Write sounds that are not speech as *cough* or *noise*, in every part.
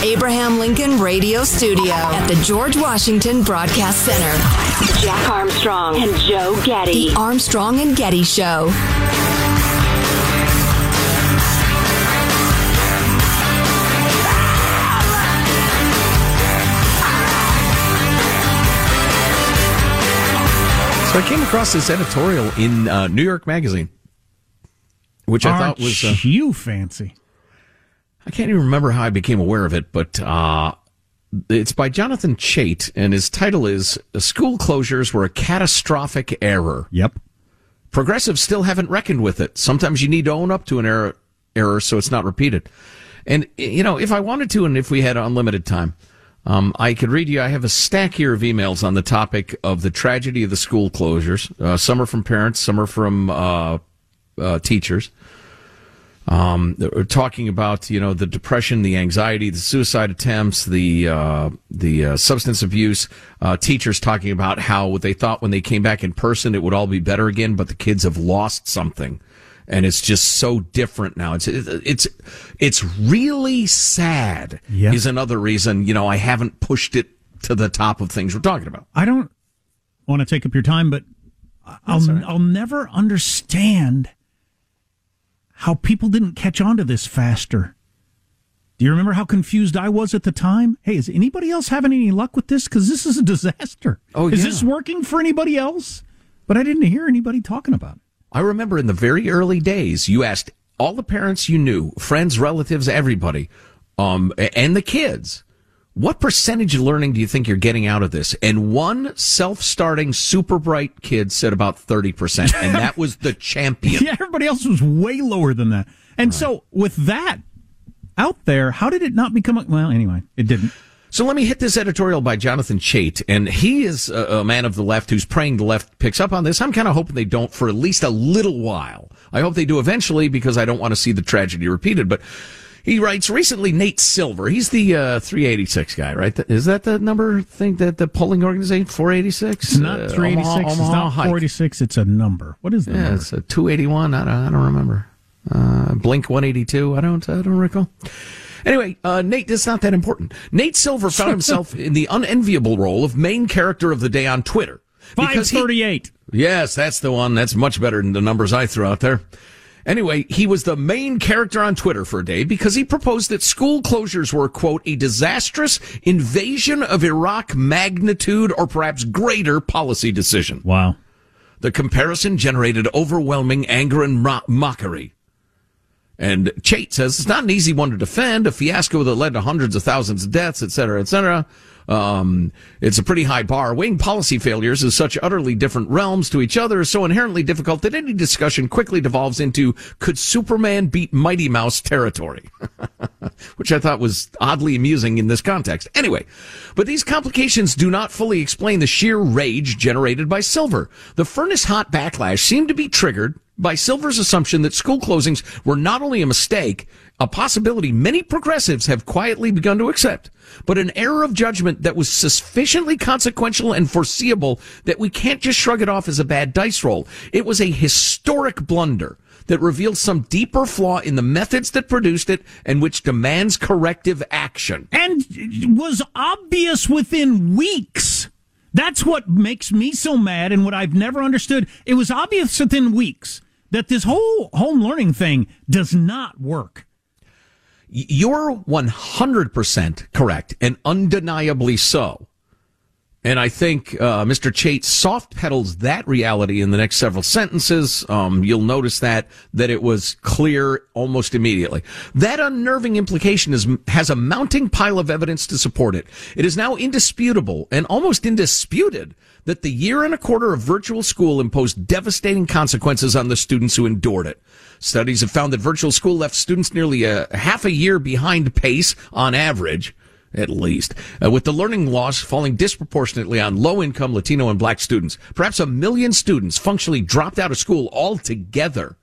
the Abraham Lincoln Radio Studio at the George Washington Broadcast Center, Jack Armstrong and Joe Getty. The Armstrong and Getty Show. So I came across this editorial in uh, New York Magazine, which I Aren't thought was uh, you fancy. I can't even remember how I became aware of it, but uh, it's by Jonathan Chait, and his title is "School Closures Were a Catastrophic Error." Yep. Progressives still haven't reckoned with it. Sometimes you need to own up to an error, error so it's not repeated. And you know, if I wanted to, and if we had unlimited time, um, I could read you. I have a stack here of emails on the topic of the tragedy of the school closures. Uh, some are from parents, some are from uh, uh, teachers. Um, talking about you know the depression, the anxiety, the suicide attempts, the uh, the uh, substance abuse. Uh, teachers talking about how what they thought when they came back in person it would all be better again, but the kids have lost something, and it's just so different now. It's it's it's really sad. Yeah. Is another reason you know I haven't pushed it to the top of things we're talking about. I don't want to take up your time, but I'll right. I'll never understand how people didn't catch on to this faster. Do you remember how confused I was at the time? Hey, is anybody else having any luck with this? Because this is a disaster. Oh, is yeah. this working for anybody else? But I didn't hear anybody talking about it. I remember in the very early days, you asked all the parents you knew, friends, relatives, everybody, um, and the kids, what percentage of learning do you think you're getting out of this? And one self-starting, super bright kid said about 30%, and that was the *laughs* champion. Yeah, everybody else was way lower than that. And so with that out there, how did it not become a, well, anyway, it didn't. So let me hit this editorial by Jonathan Chait, and he is a, a man of the left who's praying the left picks up on this. I'm kind of hoping they don't for at least a little while. I hope they do eventually because I don't want to see the tragedy repeated. But he writes recently, Nate Silver, he's the uh, 386 guy, right? Is that the number thing that the polling organization 486? It's not Uh, 386, Omaha- it's Omaha not Hike. 486, it's a number. What is the Yeah, number? it's a 281. I don't, I don't remember. Uh, Blink 182. I don't, I don't recall. Anyway, uh, Nate, it's not that important. Nate Silver found *laughs* himself in the unenviable role of main character of the day on Twitter. Because he- 538. Yes, that's the one. That's much better than the numbers I threw out there. Anyway, he was the main character on Twitter for a day because he proposed that school closures were, quote, a disastrous invasion of Iraq magnitude or perhaps greater policy decision. Wow. The comparison generated overwhelming anger and mo- mockery. And Chait says it's not an easy one to defend, a fiasco that led to hundreds of thousands of deaths, et cetera, et cetera. Um, it's a pretty high bar. Weighing policy failures in such utterly different realms to each other is so inherently difficult that any discussion quickly devolves into could Superman beat Mighty Mouse territory? *laughs* which I thought was oddly amusing in this context. Anyway, but these complications do not fully explain the sheer rage generated by Silver. The furnace hot backlash seemed to be triggered by Silver's assumption that school closings were not only a mistake, a possibility many progressives have quietly begun to accept, but an error of judgment that was sufficiently consequential and foreseeable that we can't just shrug it off as a bad dice roll. It was a historic blunder that reveals some deeper flaw in the methods that produced it and which demands corrective action. And was obvious within weeks. That's what makes me so mad and what I've never understood. It was obvious within weeks that this whole home learning thing does not work. You're 100% correct and undeniably so. And I think uh, Mr. Chait soft pedals that reality in the next several sentences. Um, you'll notice that that it was clear almost immediately. That unnerving implication is, has a mounting pile of evidence to support it. It is now indisputable and almost indisputed that the year and a quarter of virtual school imposed devastating consequences on the students who endured it. Studies have found that virtual school left students nearly a half a year behind pace on average at least, uh, with the learning loss falling disproportionately on low income Latino and black students. Perhaps a million students functionally dropped out of school altogether.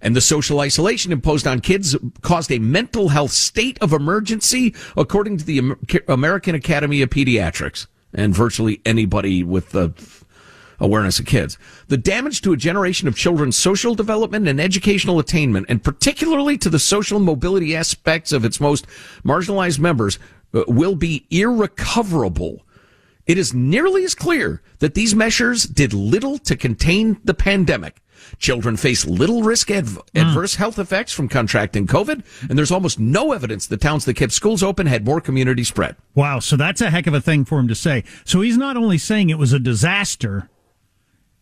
And the social isolation imposed on kids caused a mental health state of emergency, according to the American Academy of Pediatrics and virtually anybody with the awareness of kids. The damage to a generation of children's social development and educational attainment, and particularly to the social mobility aspects of its most marginalized members, uh, will be irrecoverable. It is nearly as clear that these measures did little to contain the pandemic. Children face little risk adv- mm. adverse health effects from contracting COVID, and there's almost no evidence the towns that kept schools open had more community spread. Wow, so that's a heck of a thing for him to say. So he's not only saying it was a disaster,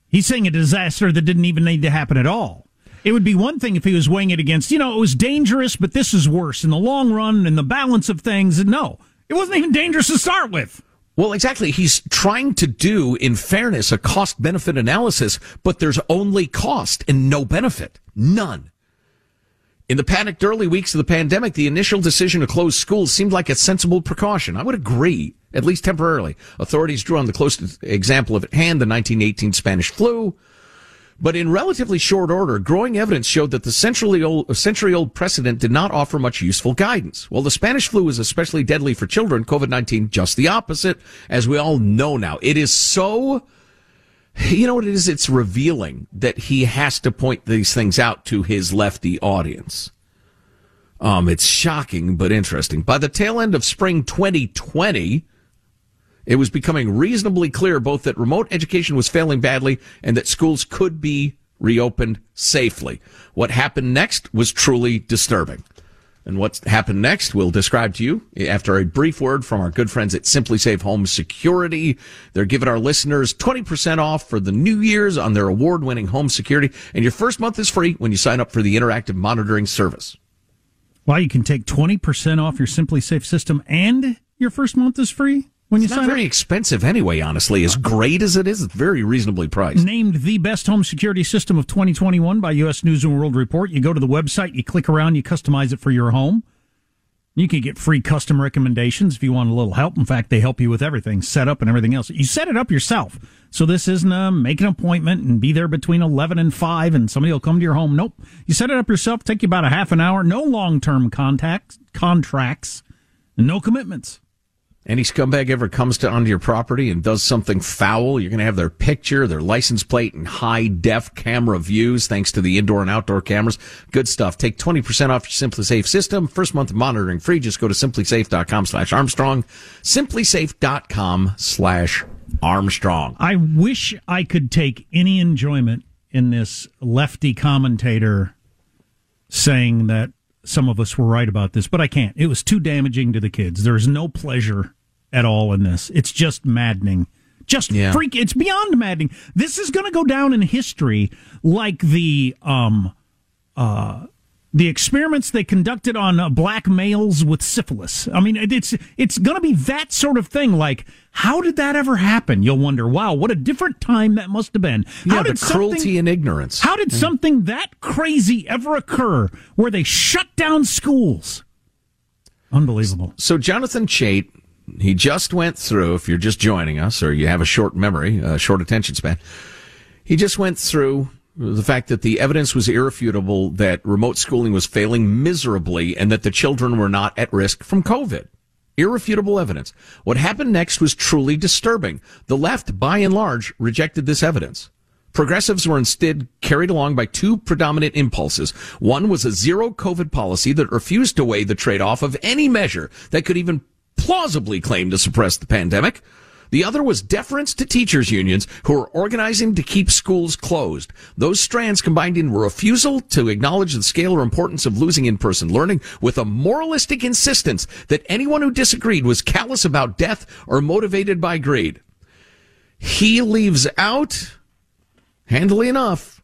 he's saying a disaster that didn't even need to happen at all. It would be one thing if he was weighing it against, you know, it was dangerous, but this is worse in the long run and the balance of things. And No, it wasn't even dangerous to start with. Well, exactly. He's trying to do, in fairness, a cost benefit analysis, but there's only cost and no benefit. None. In the panicked early weeks of the pandemic, the initial decision to close schools seemed like a sensible precaution. I would agree, at least temporarily. Authorities drew on the closest example of at hand, the 1918 Spanish flu. But in relatively short order, growing evidence showed that the century old, century old precedent did not offer much useful guidance. While the Spanish flu is especially deadly for children, COVID-19 just the opposite, as we all know now. It is so, you know what it is? It's revealing that he has to point these things out to his lefty audience. Um, it's shocking, but interesting. By the tail end of spring 2020, it was becoming reasonably clear both that remote education was failing badly and that schools could be reopened safely. What happened next was truly disturbing. And what happened next we'll describe to you after a brief word from our good friends at SimpliSafe Home Security. They're giving our listeners 20% off for the New Year's on their award-winning home security. And your first month is free when you sign up for the interactive monitoring service. Well, you can take 20% off your SimpliSafe system and your first month is free? When you it's not very up, expensive anyway, honestly. As great as it is, it's very reasonably priced. Named the best home security system of 2021 by U.S. News and World Report. You go to the website, you click around, you customize it for your home. You can get free custom recommendations if you want a little help. In fact, they help you with everything, setup and everything else. You set it up yourself. So this isn't a make an appointment and be there between 11 and 5 and somebody will come to your home. Nope. You set it up yourself, take you about a half an hour, no long-term contacts, contracts, no commitments any scumbag ever comes to onto your property and does something foul, you're going to have their picture, their license plate, and high def camera views thanks to the indoor and outdoor cameras. Good stuff. Take 20% off your SimpliSafe system. First month of monitoring free. Just go to simplisafe.com slash Armstrong. Simplisafe.com slash Armstrong. I wish I could take any enjoyment in this lefty commentator saying that some of us were right about this, but I can't. It was too damaging to the kids. There's no pleasure at all in this. It's just maddening. Just yeah. freak. It's beyond maddening. This is going to go down in history like the um uh the experiments they conducted on uh, black males with syphilis. I mean, it's it's going to be that sort of thing. Like, how did that ever happen? You'll wonder. Wow, what a different time that must have been. How did the cruelty and ignorance. How did something that crazy ever occur where they shut down schools? Unbelievable. So Jonathan Chait, he just went through, if you're just joining us or you have a short memory, a short attention span, he just went through the fact that the evidence was irrefutable that remote schooling was failing miserably and that the children were not at risk from COVID. Irrefutable evidence. What happened next was truly disturbing. The left, by and large, rejected this evidence. Progressives were instead carried along by two predominant impulses. One was a zero COVID policy that refused to weigh the trade-off of any measure that could even plausibly claimed to suppress the pandemic. The other was deference to teachers unions who are organizing to keep schools closed. Those strands combined in refusal to acknowledge the scale or importance of losing in-person learning with a moralistic insistence that anyone who disagreed was callous about death or motivated by greed. He leaves out handily enough,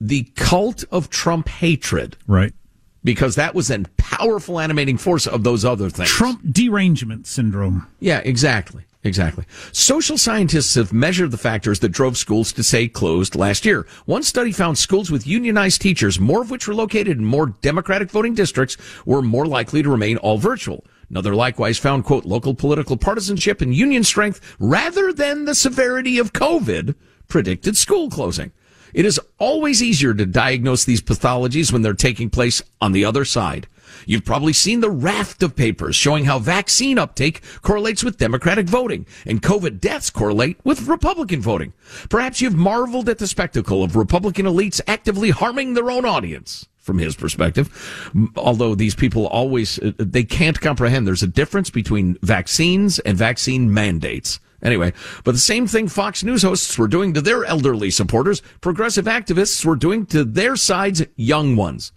the cult of Trump hatred. Right. Because that was a powerful animating force of those other things. Trump derangement syndrome. Yeah, exactly. Exactly. Social scientists have measured the factors that drove schools to stay closed last year. One study found schools with unionized teachers, more of which were located in more Democratic voting districts, were more likely to remain all virtual. Another likewise found, quote, local political partisanship and union strength rather than the severity of COVID predicted school closing. It is always easier to diagnose these pathologies when they're taking place on the other side. You've probably seen the raft of papers showing how vaccine uptake correlates with Democratic voting and COVID deaths correlate with Republican voting. Perhaps you've marveled at the spectacle of Republican elites actively harming their own audience from his perspective. Although these people always, uh, they can't comprehend there's a difference between vaccines and vaccine mandates. Anyway, but the same thing Fox News hosts were doing to their elderly supporters, progressive activists were doing to their side's young ones.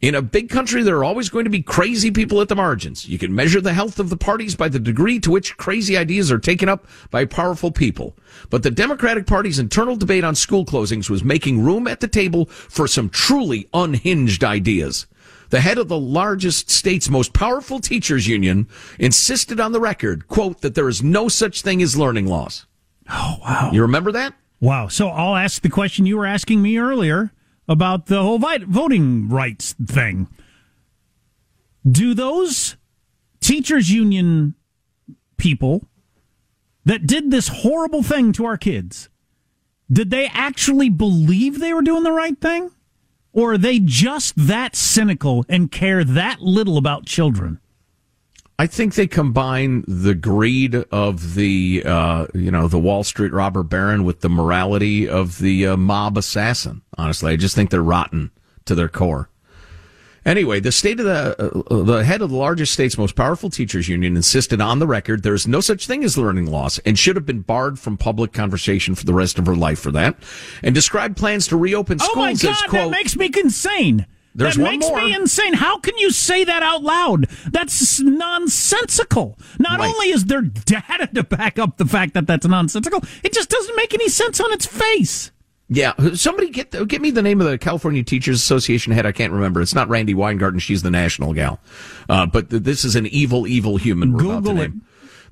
In a big country, there are always going to be crazy people at the margins. You can measure the health of the parties by the degree to which crazy ideas are taken up by powerful people. But the Democratic Party's internal debate on school closings was making room at the table for some truly unhinged ideas. The head of the largest state's most powerful teachers union insisted on the record, quote, that there is no such thing as learning loss. Oh, wow. You remember that? Wow. So I'll ask the question you were asking me earlier about the whole voting rights thing. Do those teachers union people that did this horrible thing to our kids, did they actually believe they were doing the right thing? Or are they just that cynical and care that little about children? I think they combine the greed of the, uh, you know, the Wall Street robber baron with the morality of the uh, mob assassin. Honestly, I just think they're rotten to their core. Anyway, the state of the uh, the head of the largest state's most powerful teachers union insisted on the record there is no such thing as learning loss and should have been barred from public conversation for the rest of her life for that, and described plans to reopen schools oh my God, as quote. That makes me insane. There's that makes more. me insane. How can you say that out loud? That's nonsensical. Not Right. only is there *laughs* data to back up the fact that that's nonsensical, it just doesn't make any sense on its face. Yeah, somebody get get me the name of the California Teachers Association head. I can't remember. It's not Randi Weingarten. She's the national gal. Uh, but th- this is an evil, evil human. We're about to Google it.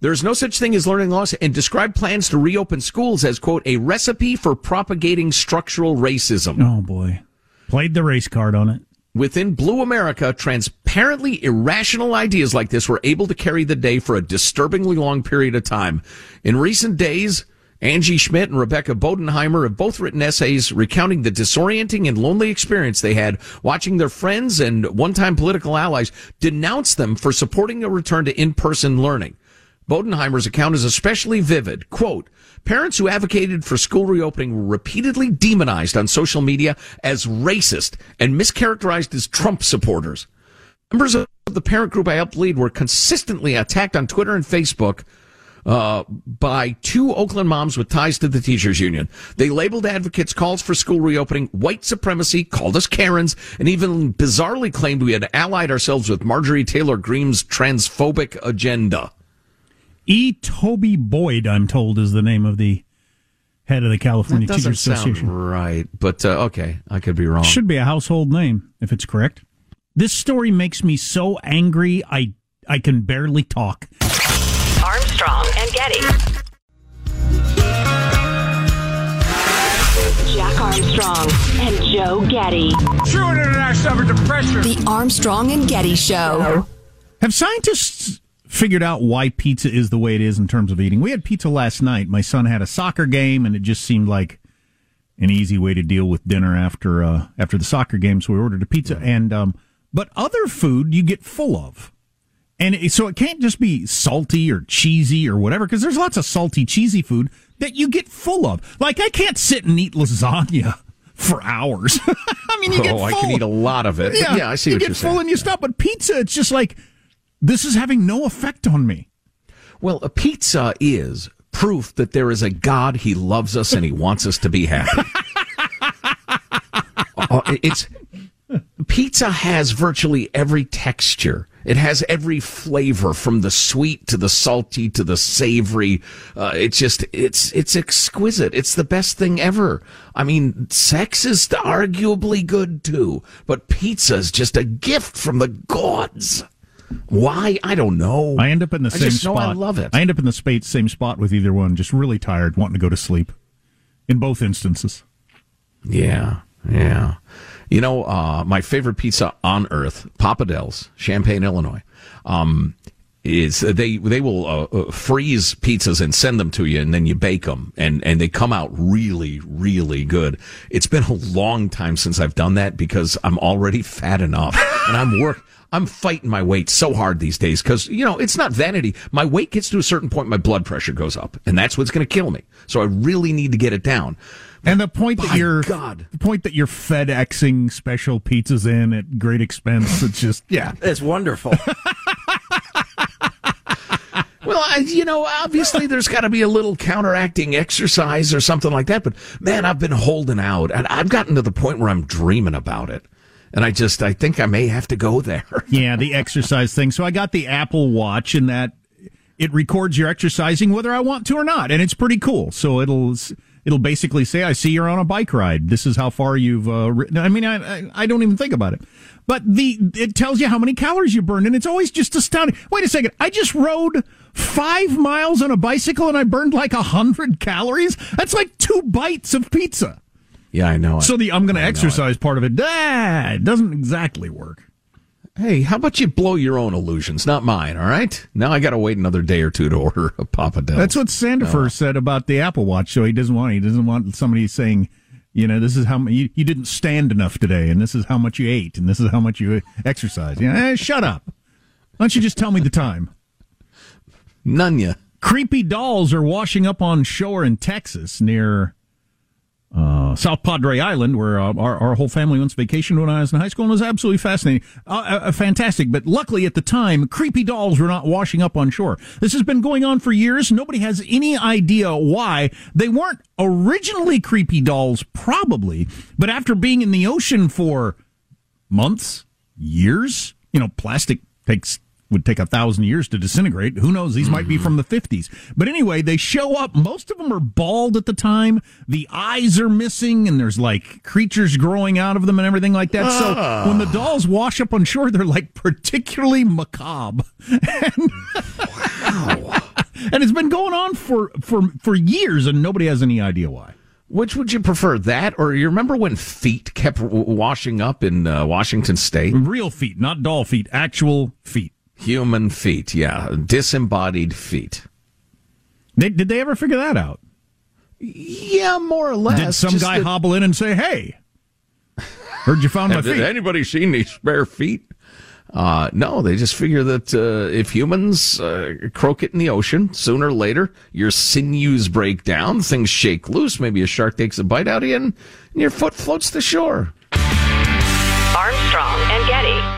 There's no such thing as learning loss and described plans to reopen schools as, quote, a recipe for propagating structural racism. Oh boy, played the race card on it. Within Blue America, transparently irrational ideas like this were able to carry the day for a disturbingly long period of time. In recent days, Angie Schmitt and Rebecca Bodenheimer have both written essays recounting the disorienting and lonely experience they had watching their friends and one-time political allies denounce them for supporting a return to in-person learning. Bodenheimer's account is especially vivid. Quote, parents who advocated for school reopening were repeatedly demonized on social media as racist and mischaracterized as Trump supporters. Members of the parent group I helped lead were consistently attacked on Twitter and Facebook uh, by two Oakland moms with ties to the teachers union. They labeled advocates' calls for school reopening white supremacy, called us Karens, and even bizarrely claimed we had allied ourselves with Marjorie Taylor Greene's transphobic agenda. E. Toby Boyd, I'm told, is the name of the head of the California That doesn't Teachers sound Association. right, but uh, okay, I could be wrong. Should be a household name if it's correct. This story makes me so angry I I can barely talk. Armstrong and Getty. Jack Armstrong and Joe Getty. The Armstrong and Getty Show. Have scientists figured out why pizza is the way it is in terms of eating? We had pizza last night. My son had a soccer game, and it just seemed like an easy way to deal with dinner after uh, after the soccer game. So we ordered a pizza, and um, but other food you get full of, and so it can't just be salty or cheesy or whatever because there's lots of salty, cheesy food that you get full of. Like I can't sit and eat lasagna *laughs* for hours. *laughs* I mean, you get oh, full. I can eat a lot of it. Yeah, yeah I see you what get you're full and you stop. But pizza, it's just like this is having no effect on me. Well, a pizza is proof that there is a God. He loves us and he wants us to be happy. Oh, *laughs* it's pizza has virtually every texture. It has every flavor from the sweet to the salty to the savory. Uh, it's just it's it's exquisite. It's the best thing ever. I mean, sex is arguably good too, but pizza is just a gift from the gods. Why? I don't know. I end up in the I same just know spot. I love it. I end up in the spa- same spot with either one, just really tired, wanting to go to sleep. In both instances. Yeah, yeah. You know, uh, my favorite pizza on earth, Papa Del's, Champaign, Illinois. Um, is they they will uh, uh, freeze pizzas and send them to you, and then you bake them, and and they come out really really good. It's been a long time since I've done that because I'm already fat enough, and I'm work. I'm fighting my weight so hard these days because, you know, it's not vanity. My weight gets to a certain point, my blood pressure goes up, and that's what's going to kill me. So I really need to get it down. And the point that you're God. the point that you're FedExing special pizzas in at great expense, it's just yeah. *laughs* It's wonderful. *laughs* Well, I, you know, obviously there's got to be a little counteracting exercise or something like that. But man, I've been holding out, and I've gotten to the point where I'm dreaming about it. And I just, I think I may have to go there. *laughs* Yeah, the exercise thing. So I got the Apple Watch and that it records your exercising whether I want to or not, and it's pretty cool. So it'll it'll basically say, "I see you're on a bike ride. This is how far you've." Uh, ridden. I mean, I, I I don't even think about it, but the it tells you how many calories you burned, and it's always just astounding. Wait a second, I just rode five miles on a bicycle and I burned like a hundred calories. That's like two bites of pizza. yeah, I know. So the I'm going to exercise part of it, ah, it doesn't exactly work. Hey, how about you blow your own illusions, not mine, all right? Now I got to wait another day or two to *laughs* order a Papa Del's. That's what Sandifer said about the Apple Watch. So he doesn't want he doesn't want somebody saying, you know, this is how you, you didn't stand enough today, and this is how much you ate, and this is how much you exercised. You know, eh, shut up. Why don't you just tell me the time? Nunya. Creepy dolls are washing up on shore in Texas near uh, South Padre Island, where uh, our, our whole family went vacation when I was in high school, and it was absolutely fascinating, uh, uh, fantastic. But luckily, at the time, creepy dolls were not washing up on shore. This has been going on for years. Nobody has any idea why. They weren't originally creepy dolls, probably, but after being in the ocean for months, years, you know, plastic takes would take a thousand years to disintegrate. Who knows? These might be from the 50s. But anyway, they show up. Most of them are bald at the time. The eyes are missing, and there's like creatures growing out of them and everything like that. So when the dolls wash up on shore, they're like particularly macabre. *laughs* And, *laughs* and it's been going on for, for, for years, and nobody has any idea why. Which would you prefer, that or you remember when feet kept w- washing up in uh, Washington State? Real feet, not doll feet, actual feet. Human feet, yeah, disembodied feet. They, did they ever figure that out? Yeah, more or less. Did some Just guy that- hobble in and say, "Hey, heard you found my Have feet"? anybody seen these spare feet? Uh, no, they just figure that uh, if humans uh, croak it in the ocean, sooner or later your sinews break down, things shake loose, maybe a shark takes a bite out of you, and your foot floats to shore. Armstrong and Getty.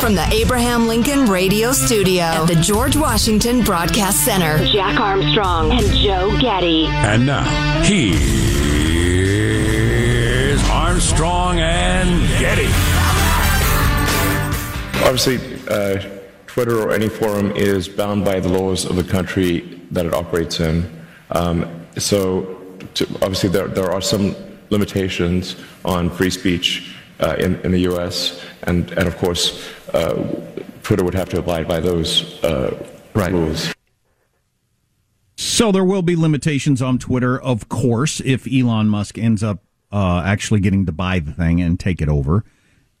From the Abraham Lincoln Radio Studio at the George Washington Broadcast Center. Jack Armstrong and Joe Getty. And now, here's Armstrong and Getty. Obviously, uh, Twitter or any forum is bound by the laws of the country that it operates in. Um, so, to, obviously, there, there are some limitations on free speech uh, in, in the U.S., and, and of course, uh, Twitter would have to abide by those uh, Right. rules. So there will be limitations on Twitter, of course, if Elon Musk ends up uh, actually getting to buy the thing and take it over.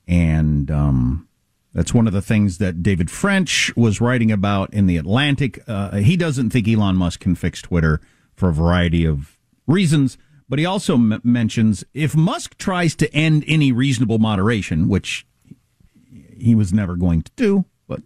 And um, that's one of the things that David French was writing about in the Atlantic. Uh, he doesn't think Elon Musk can fix Twitter for a variety of reasons. But he also m- mentions if Musk tries to end any reasonable moderation, which he was never going to do, but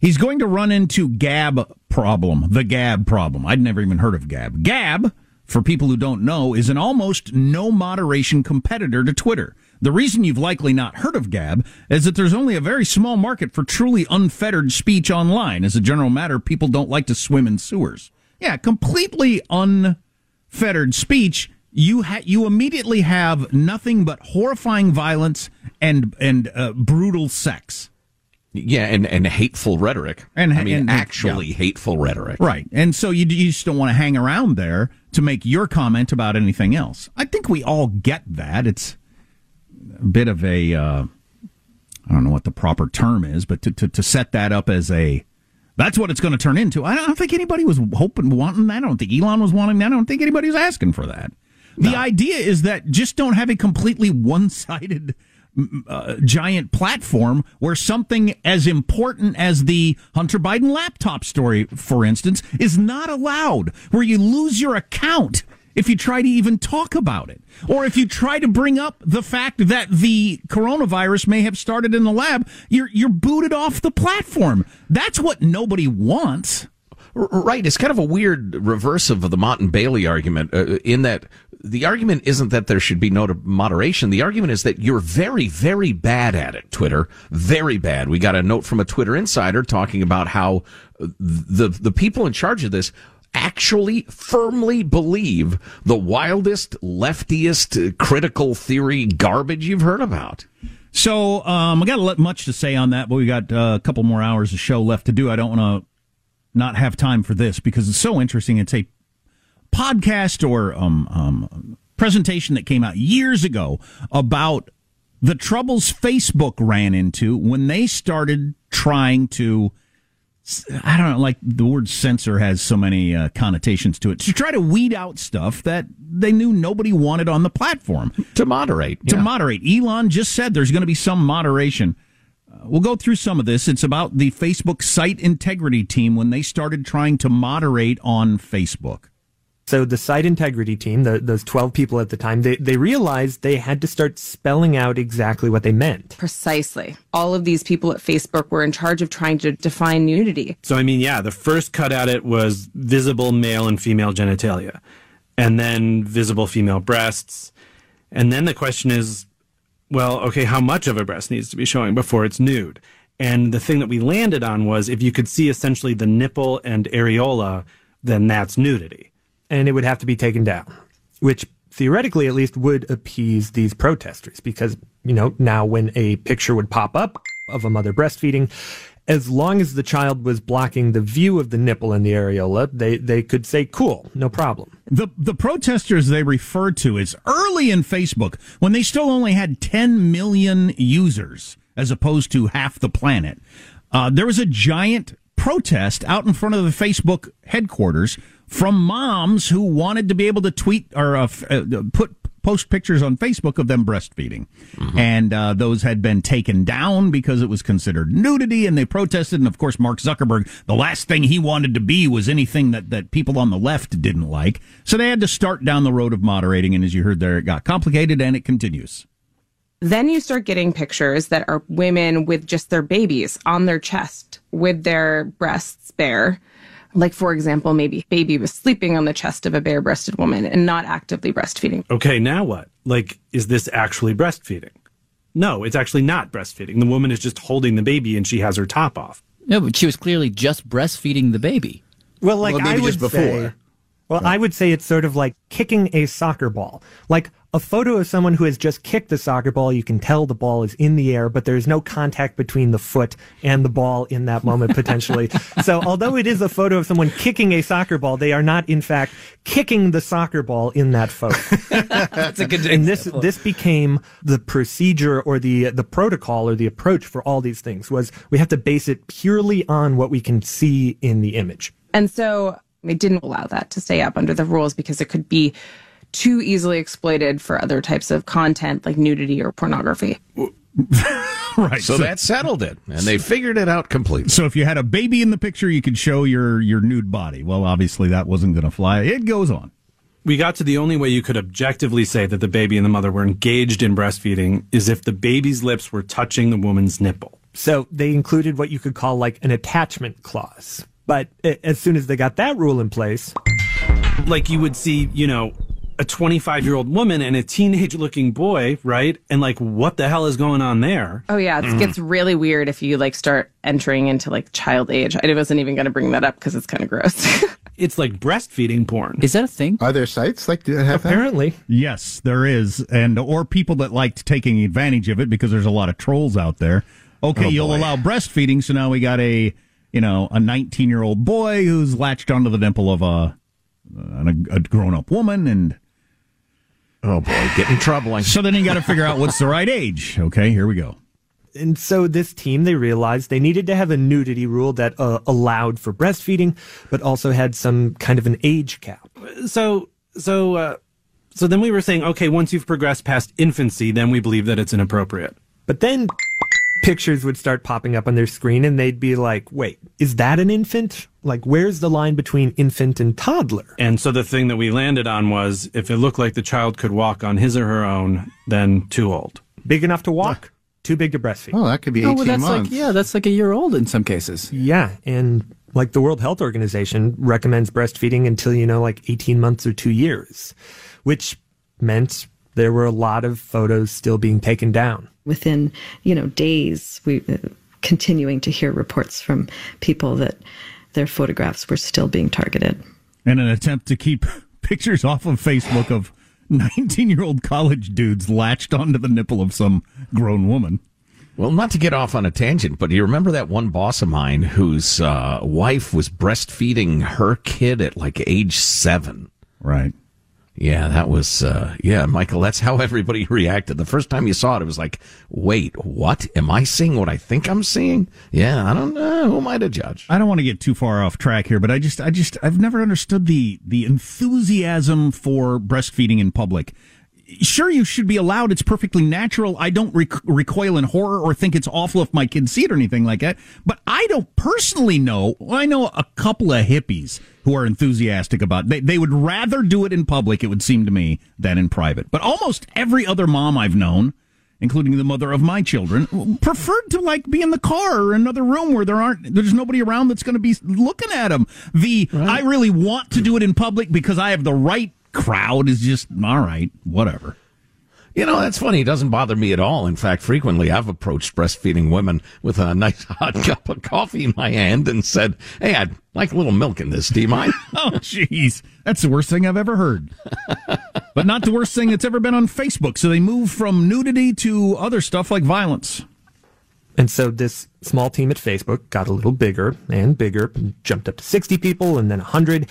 He's going to run into Gab problem, the Gab problem. I'd never even heard of Gab. Gab, for people who don't know, is an almost no moderation competitor to Twitter. The reason you've likely not heard of Gab is that there's only a very small market for truly unfettered speech online. As a general matter, people don't like to swim in sewers. Yeah, completely unfettered speech. You ha- you immediately have nothing but horrifying violence and and uh, brutal sex. Yeah, and, and hateful rhetoric. And- I mean, and- actually yeah. hateful rhetoric. Right. And so you, you just don't want to hang around there to make your comment about anything else. I think we all get that. It's a bit of a, uh, I don't know what the proper term is, but to, to, to set that up as a, that's what it's going to turn into. I don't think anybody was hoping, wanting that. I don't think Elon was wanting that. I don't think anybody was asking for that. The idea is that just don't have a completely one sided uh, giant platform where something as important as the Hunter Biden laptop story, for instance, is not allowed, where you lose your account if you try to even talk about it. Or if you try to bring up the fact that the coronavirus may have started in the lab, you're, you're booted off the platform. That's what nobody wants. Right. It's kind of a weird reverse of the Motte and Bailey argument uh, in that the argument isn't that there should be no moderation. The argument is that you're very, very bad at it, Twitter. Very bad. We got a note from a Twitter insider talking about how uh, the, the people in charge of this actually firmly believe the wildest, leftiest, uh, critical theory garbage you've heard about. So um, I got a lot much to say on that, but we got uh, a couple more hours of show left to do. I don't want to not have time for this because it's so interesting. It's a podcast or um, um, presentation that came out years ago about the troubles Facebook ran into when they started trying to. I don't know, like the word censor has so many uh, connotations to it. To try to weed out stuff that they knew nobody wanted on the platform To moderate. to yeah. moderate. Elon just said there's going to be some moderation. Uh, we'll go through some of this. It's about the Facebook site integrity team when they started trying to moderate on Facebook. So the site integrity team, the, those 12 people at the time, they, they realized they had to start spelling out exactly what they meant. Precisely. All of these people at Facebook were in charge of trying to define nudity. So, I mean, yeah, the first cut at it was visible male and female genitalia. and then visible female breasts. And then the question is, well, okay, how much of a breast needs to be showing before it's nude? And the thing that we landed on was if you could see essentially the nipple and areola, then that's nudity. And it would have to be taken down, which theoretically at least would appease these protesters because, you know, now when a picture would pop up of a mother breastfeeding, as long as the child was blocking the view of the nipple and the areola, they, they could say, cool, no problem. The the protesters they referred to is early in Facebook when they still only had 10 million users as opposed to half the planet. Uh, there was a giant protest out in front of the Facebook headquarters from moms who wanted to be able to tweet or uh, uh, put post pictures on Facebook of them breastfeeding. And uh, those had been taken down because it was considered nudity and they protested. And of course, Mark Zuckerberg, the last thing he wanted to be was anything that, that people on the left didn't like. So they had to start down the road of moderating. And as you heard there, it got complicated and it continues. Then you start getting pictures that are women with just their babies on their chest with their breasts bare. Like, for example, maybe baby was sleeping on the chest of a bare breasted woman and not actively breastfeeding. Okay, now what? Like, is this actually breastfeeding? No, it's actually not breastfeeding. The woman is just holding the baby and she has her top off. No, but she was clearly just breastfeeding the baby. Well, like Well, I maybe would just before. say, well, I would say it's sort of like kicking a soccer ball. Like a photo of someone who has just kicked the soccer ball, you can tell the ball is in the air, but there's no contact between the foot and the ball in that moment potentially. *laughs* so, although it is a photo of someone kicking a soccer ball, they are not in fact kicking the soccer ball in that photo. *laughs* That's a good and this this became the procedure or the the protocol or the approach for all these things was we have to base it purely on what we can see in the image. And so they didn't allow that to stay up under the rules because it could be too easily exploited for other types of content like nudity or pornography. *laughs* right. So that settled it, and they figured it out completely. So if you had a baby in the picture, you could show your, your nude body. Well, obviously that wasn't going to fly. It goes on. We got to the only way you could objectively say that the baby and the mother were engaged in breastfeeding is if the baby's lips were touching the woman's nipple. So they included what you could call like an attachment clause. But eh, as soon as they got that rule in place, Like you would see, you know, a 25 year old woman and a teenage looking boy, right? And like, what the hell is going on there? Oh yeah, it gets mm. really weird if you like start entering into like child age. I wasn't even going to bring that up because it's kind of gross. *laughs* It's like breastfeeding porn. Is that a thing? Are there sites like that have apparently, Yes, there is, and or people that liked taking advantage of it because there's a lot of trolls out there. Okay, Oh, you'll boy. allow breastfeeding, so now we got a you know a 19 year old boy who's latched onto the nipple of a a, a grown up woman, and oh boy, getting troubling. So then you got to figure out what's the right age. Okay, here we go. and so this team they realized they needed to have a nudity rule that uh, allowed for breastfeeding, but also had some kind of an age cap. So, so, uh, so then we were saying, okay, once you've progressed past infancy, then we believe that it's inappropriate. But then pictures would start popping up on their screen and they'd be like, wait, is that an infant? Like, where's the line between infant and toddler? And so the thing that we landed on was if it looked like the child could walk on his or her own, then too old. Big enough to walk, too big to breastfeed. Oh, that could be Oh, 18 well, that's months. like yeah, that's like a year old in some cases. Yeah, and like the World Health Organization recommends breastfeeding until you know like 18 months or 2 years, which meant there were a lot of photos still being taken down. Within you know days we uh, continuing to hear reports from people that their photographs were still being targeted In an attempt to keep *laughs* pictures off of Facebook of 19 year old college dudes latched onto the nipple of some grown woman. Well, not to get off on a tangent, but do you remember that one boss of mine whose uh, wife was breastfeeding her kid at like age seven? Right. Yeah, that was, uh, yeah, Michael, that's how everybody *laughs* reacted. The first time you saw it, it was like, wait, what? Am I seeing what I think I'm seeing? Yeah, I don't know. Who am I to judge? I don't want to get too far off track here, but I just, I just, I've never understood the the enthusiasm for breastfeeding in public. Sure, you should be allowed. It's perfectly natural. I don't rec- recoil in horror or think it's awful if my kids see it or anything like that. But I don't personally know. well, I know a couple of hippies who are enthusiastic about. They they would rather do it in public. It would seem to me than in private. But almost every other mom I've known including the mother of my children, preferred to like be in the car or another room where there aren't there's nobody around that's going to be looking at them. The I really want to do it in public because I have the right crowd is just all right, whatever. You know, that's funny. It doesn't bother me at all. In fact, frequently I've approached breastfeeding women with a nice *laughs* hot cup of coffee in my hand and said, Hey, I'd like a little milk in this. Do you mind? *laughs* oh, jeez. That's the worst thing I've ever heard. but not the worst thing that's ever been on Facebook. So they move from nudity to other stuff like violence. And so this small team at Facebook got a little bigger and bigger, and jumped up to 60 people and then 100.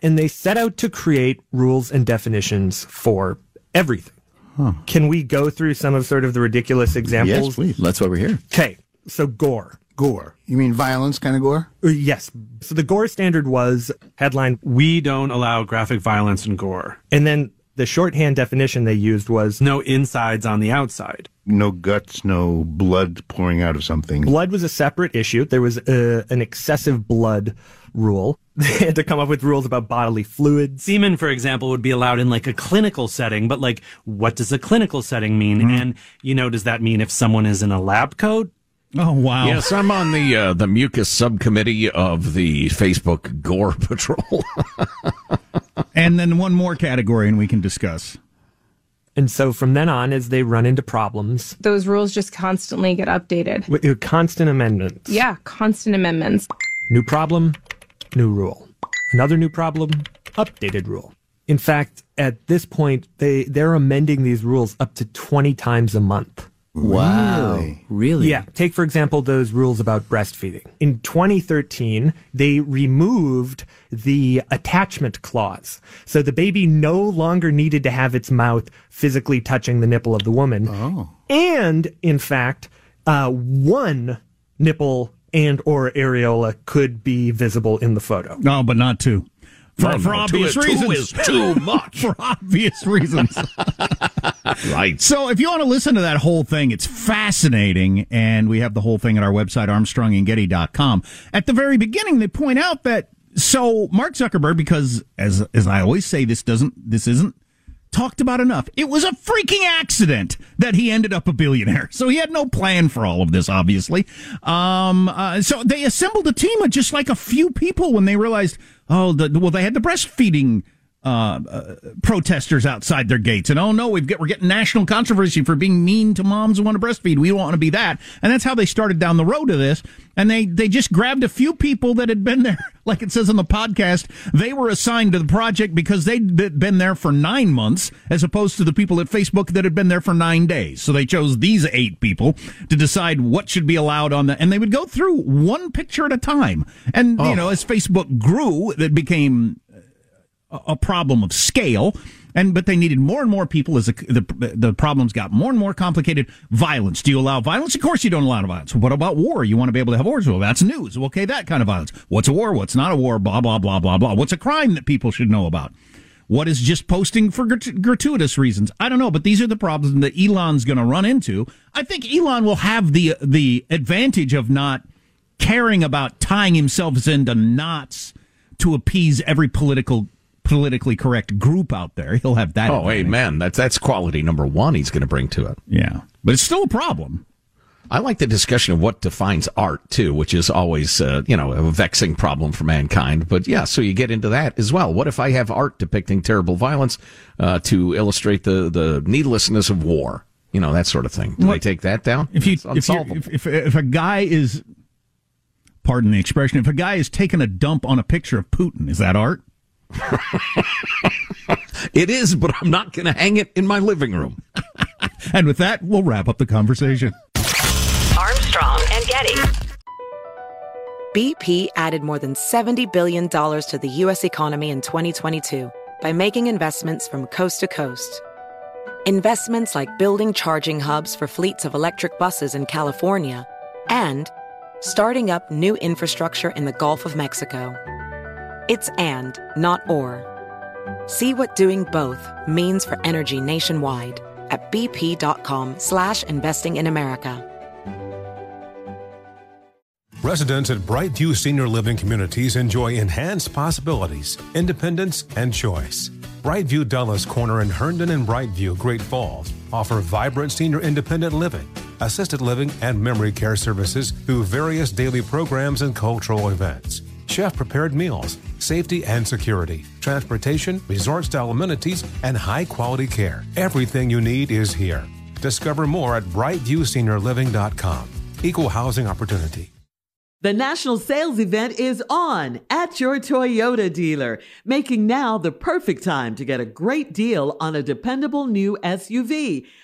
And they set out to create rules and definitions for everything. Huh. Can we go through some of sort of the ridiculous examples? Yes, please. That's why we're here. Okay, so gore. Gore. You mean violence kind of gore? Uh, yes. So the gore standard was headline We don't allow graphic violence and gore. And then the shorthand definition they used was no insides on the outside. No guts, no blood pouring out of something. Blood was a separate issue. There was uh, an excessive blood rule. *laughs* They had to come up with rules about bodily fluids. Semen, for example, would be allowed in like a clinical setting, but like, what does a clinical setting mean? Mm-hmm. And, you know, does that mean if someone is in a lab coat? Oh, wow. Yes, I'm on the uh, the mucus subcommittee of the Facebook Gore Patrol. *laughs* and then one more category, and we can discuss. And so from then on, as they run into problems, Those rules just constantly get updated. with uh, constant amendments. Yeah, constant amendments. New problem, new rule. Another new problem, updated rule. In fact, at this point, they, they're amending these rules up to 20 times a month. Wow. Really? Yeah. Take, for example, those rules about breastfeeding. In 2013, they removed the attachment clause. So the baby no longer needed to have its mouth physically touching the nipple of the woman. Oh. And, in fact, uh, one nipple and or areola could be visible in the photo. No, but not two. For, No, for no, obvious two is- two reasons. is too much. *laughs* for obvious reasons. *laughs* right. So if you want to listen to that whole thing, it's fascinating. And we have the whole thing at our website, armstrongandgetty.com. At the very beginning, they point out that so Mark Zuckerberg, because as as I always say, this doesn't this isn't talked about enough. It was a freaking accident that he ended up a billionaire. So he had no plan for all of this, obviously. Um, uh, so they assembled a team of just like a few people when they realized, oh, the, well, they had the breastfeeding uh, uh, protesters outside their gates, and oh no, we've get, we're getting national controversy for being mean to moms who want to breastfeed. We don't want to be that, and that's how they started down the road of this. And they they just grabbed a few people that had been there, *laughs* like it says on the podcast. They were assigned to the project because they'd been there for nine months, as opposed to the people at Facebook that had been there for nine days. So they chose these eight people to decide what should be allowed on the, and they would go through one picture at a time. And you know, as Facebook grew, it became a problem of scale. And but they needed more and more people as the, the the problems got more and more complicated. Violence. Do you allow violence? Of course you don't allow violence. What about war? You want to be able to have wars? Well, that's news. Okay, that kind of violence. What's a war? What's not a war? Blah blah blah blah blah. What's a crime that people should know about? What is just posting for grat- gratuitous reasons? I don't know, but these are the problems that Elon's going to run into. I think Elon will have the the advantage of not caring about tying himself into knots to appease every political politically correct group out there. He'll have that. Oh, advantage. amen. That's that's quality number one. He's going to bring to it. Yeah, but it's still a problem. I like the discussion of what defines art too, which is always uh, you know a vexing problem for mankind. But yeah, so you get into that as well. What if I have art depicting terrible violence uh, to illustrate the the needlessness of war? You know that sort of thing. Do What- they take that down? If you if, if, if if a guy is, pardon the expression, if a guy is taking a dump on a picture of Putin, is that art? *laughs* it is, but I'm not going to hang it in my living room. *laughs* and with that, we'll wrap up the conversation. Armstrong and Getty. BP added more than $70 billion to the U.S. economy in 2022 by making investments from coast to coast. Investments like building charging hubs for fleets of electric buses in California and starting up new infrastructure in the Gulf of Mexico. It's and, not or. See what doing both means for energy nationwide at bp.com slash investing in America. Residents at Brightview Senior Living Communities enjoy enhanced possibilities, independence, and choice. Brightview Dulles Corner in Herndon and Brightview, Great Falls, offer vibrant senior independent living, assisted living, and memory care services through various daily programs and cultural events. Chef prepared meals, safety and security, transportation, resort style amenities, and high quality care. Everything you need is here. Discover more at brightviewseniorliving.com. Equal housing opportunity. The national sales event is on at your Toyota dealer, making now the perfect time to get a great deal on a dependable new SUV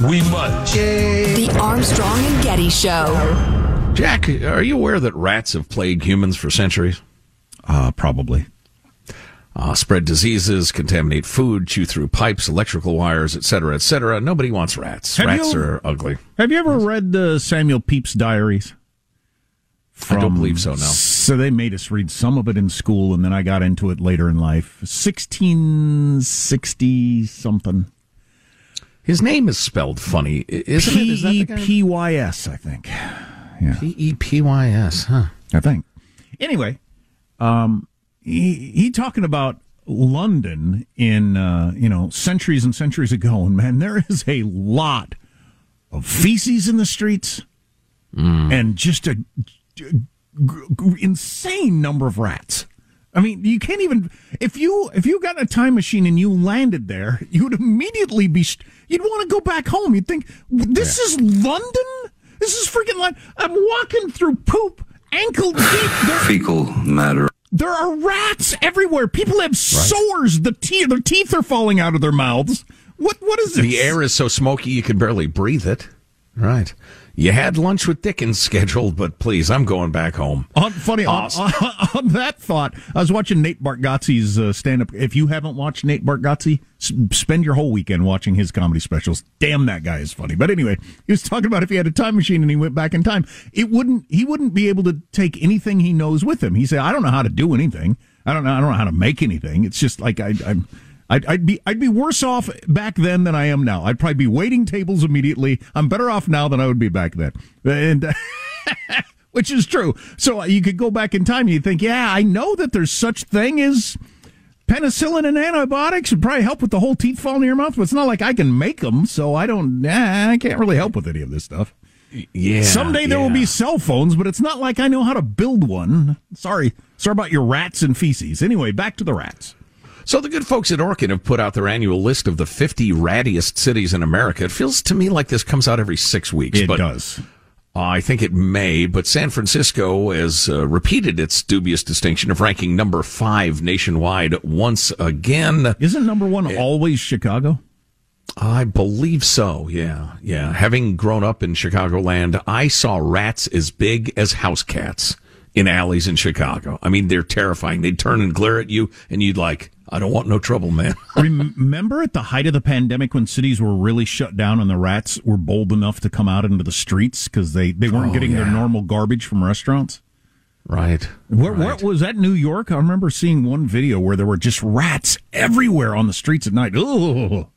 we must. The Armstrong and Getty Show. Jack, are you aware that rats have plagued humans for centuries? Uh, probably. Uh, spread diseases, contaminate food, chew through pipes, electrical wires, etc., etc. Nobody wants rats. Have rats you- are ugly. Have you ever read the Samuel Pepys diaries? From, I don't believe so, no. So they made us read some of it in school, and then I got into it later in life. 1660 something. His name is spelled funny, isn't it? Is that? P E P Y S, I think. Yeah. P E P Y S, huh? I think. Anyway, um, he, he talking about London in uh, you know centuries and centuries ago, and man, there is a lot of feces in the streets, and just a insane number of rats. I mean, you can't even if you if you got a time machine and you landed there, you would immediately be st- you'd want to go back home. You'd think this is London. This is freaking like I'm walking through poop ankle deep. *sighs* There, Fecal matter. there are rats everywhere. People have sores. The teeth, their teeth are falling out of their mouths. What what is this? The air is so smoky you can barely breathe it. Right. You had lunch with Dickens scheduled, but please, I'm going back home. On, funny on, on, *laughs* on that thought, I was watching Nate Bargatze's uh, stand up. If you haven't watched Nate Bargatze, s- spend your whole weekend watching his comedy specials. Damn, that guy is funny. But anyway, he was talking about if he had a time machine and he went back in time, it wouldn't. He wouldn't be able to take anything he knows with him. He said, "I don't know how to do anything. I don't know. I don't know how to make anything. It's just like I, I'm." I'd, I'd be I'd be worse off back then than I am now. I'd probably be waiting tables immediately. I'm better off now than I would be back then, and *laughs* which is true. So you could go back in time and you think, yeah, I know that there's such thing as penicillin and antibiotics would probably help with the whole teeth falling in your mouth, but it's not like I can make them, so I don't. Nah, I can't really help with any of this stuff. Yeah. Someday there will be cell phones, but it's not like I know how to build one. Sorry, sorry about your rats and feces. Anyway, back to the rats. So the good folks at Orkin have put out their annual list of the 50 rattiest cities in America. It feels to me like this comes out every six weeks. It but does. I think it may, but San Francisco has uh, repeated its dubious distinction of ranking number five nationwide once again. Isn't number one always Chicago? I believe so. Yeah, yeah. Having grown up in Chicagoland, I saw rats as big as house cats in alleys in Chicago. I mean, they're terrifying. They'd turn and glare at you, and you'd like, I don't want no trouble, man. *laughs* Remember at the height of the pandemic when cities were really shut down and the rats were bold enough to come out into the streets because they, they weren't Oh, getting their normal garbage from restaurants? Right. Where, where was that? New York? I remember seeing one video where there were just rats everywhere on the streets at night. Oh,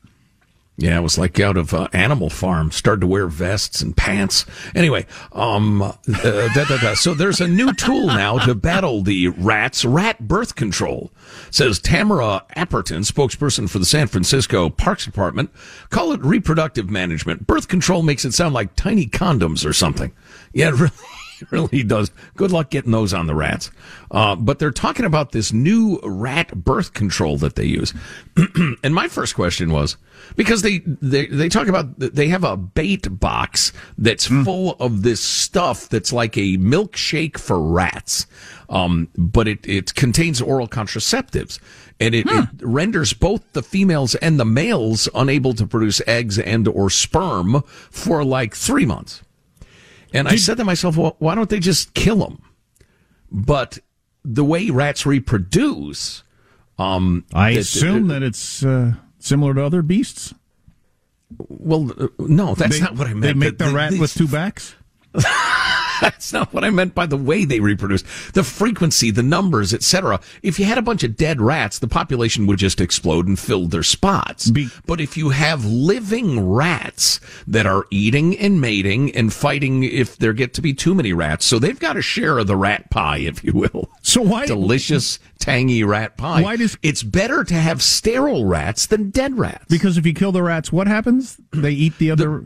Yeah, it was like out of uh, Animal Farm. Started to wear vests and pants. Anyway, um, uh, da, da, da. so there's a new tool now to battle the rats. Rat birth control says Tamara Aparton, spokesperson for the San Francisco Parks Department. Call it reproductive management. Birth control makes it sound like tiny condoms or something. Yeah, really. *laughs* Really does. Good luck getting those on the rats. Uh, but they're talking about this new rat birth control that they use. *clears throat* and my first question was because they, they, they talk about, they have a bait box that's full of this stuff that's like a milkshake for rats. Um, but it, it contains oral contraceptives and it, it renders both the females and the males unable to produce eggs and or sperm for like three months. And I said to myself, well, why don't they just kill them? But the way rats reproduce, um, I that- assume that it's uh, similar to other beasts. Well, uh, no, that's They- not what I meant. They make That the rat these- with two backs. *laughs* *laughs* That's not what I meant by the way they reproduce. The frequency, the numbers, etc. If you had a bunch of dead rats, the population would just explode and fill their spots. but if you have living rats that are eating and mating and fighting if there get to be too many rats, so they've got a share of the rat pie, if you will. So why *laughs* delicious, tangy rat pie? Why does it's better to have sterile rats than dead rats? Because if you kill the rats, what happens? They eat the other.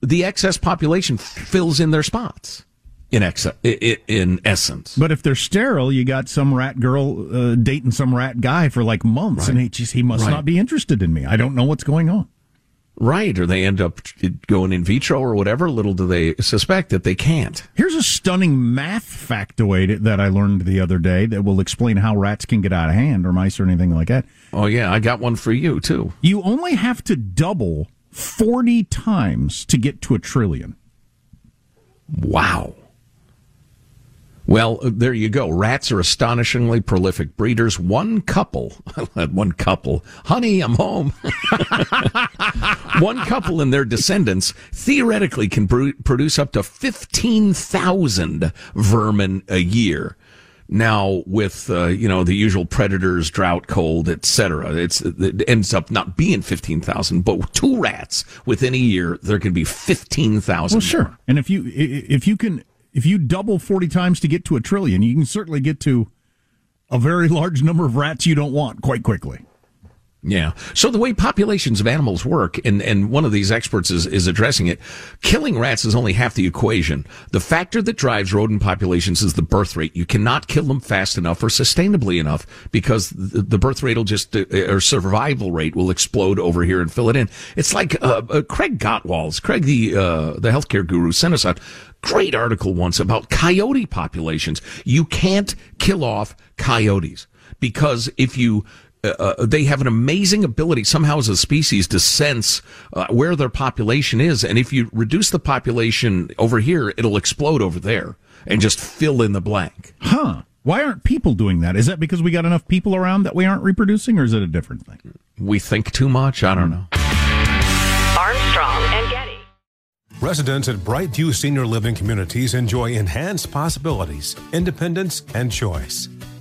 The excess population fills in their spots. In excess, in essence. But if they're sterile, you got some rat girl uh, dating some rat guy for like months, and he just he must Right. not be interested in me. I don't know what's going on. Right, or they end up going in vitro or whatever. Little do they suspect that they can't. Here's a stunning math factoid that I learned the other day that will explain how rats can get out of hand or mice or anything like that. Oh yeah, I got one for you too. You only have to double 40 times to get to a trillion. Wow. Well, uh, there you go. Rats are astonishingly prolific breeders. One couple, *laughs* one couple, honey, I'm home. *laughs* one couple and their descendants theoretically can pr- produce up to 15,000 vermin a year. Now, with uh, you know the usual predators, drought, cold, etc., it's it ends up not being fifteen thousand, but two rats within a year, there can be fifteen thousand. Well, sure. And if you if you can if you double 40 times to get to a trillion, you can certainly get to a very large number of rats you don't want quite quickly. Yeah. So the way populations of animals work, and, and one of these experts is, is addressing it, killing rats is only half the equation. The factor that drives rodent populations is the birth rate. You cannot kill them fast enough or sustainably enough because the, the birth rate will just, uh, or survival rate will explode over here and fill it in. It's like, uh, uh, Craig Gottwals, Craig, the, uh, the healthcare guru sent us a great article once about coyote populations. You can't kill off coyotes because if you, uh, uh, they have an amazing ability somehow as a species to sense uh, where their population is. And if you reduce the population over here, it'll explode over there and just fill in the blank. Huh. Why aren't people doing that? Is that because we got enough people around that we aren't reproducing, or is it a different thing? We think too much. I don't know. Armstrong and Getty. Residents at Brightview Senior Living Communities enjoy enhanced possibilities, independence, and choice.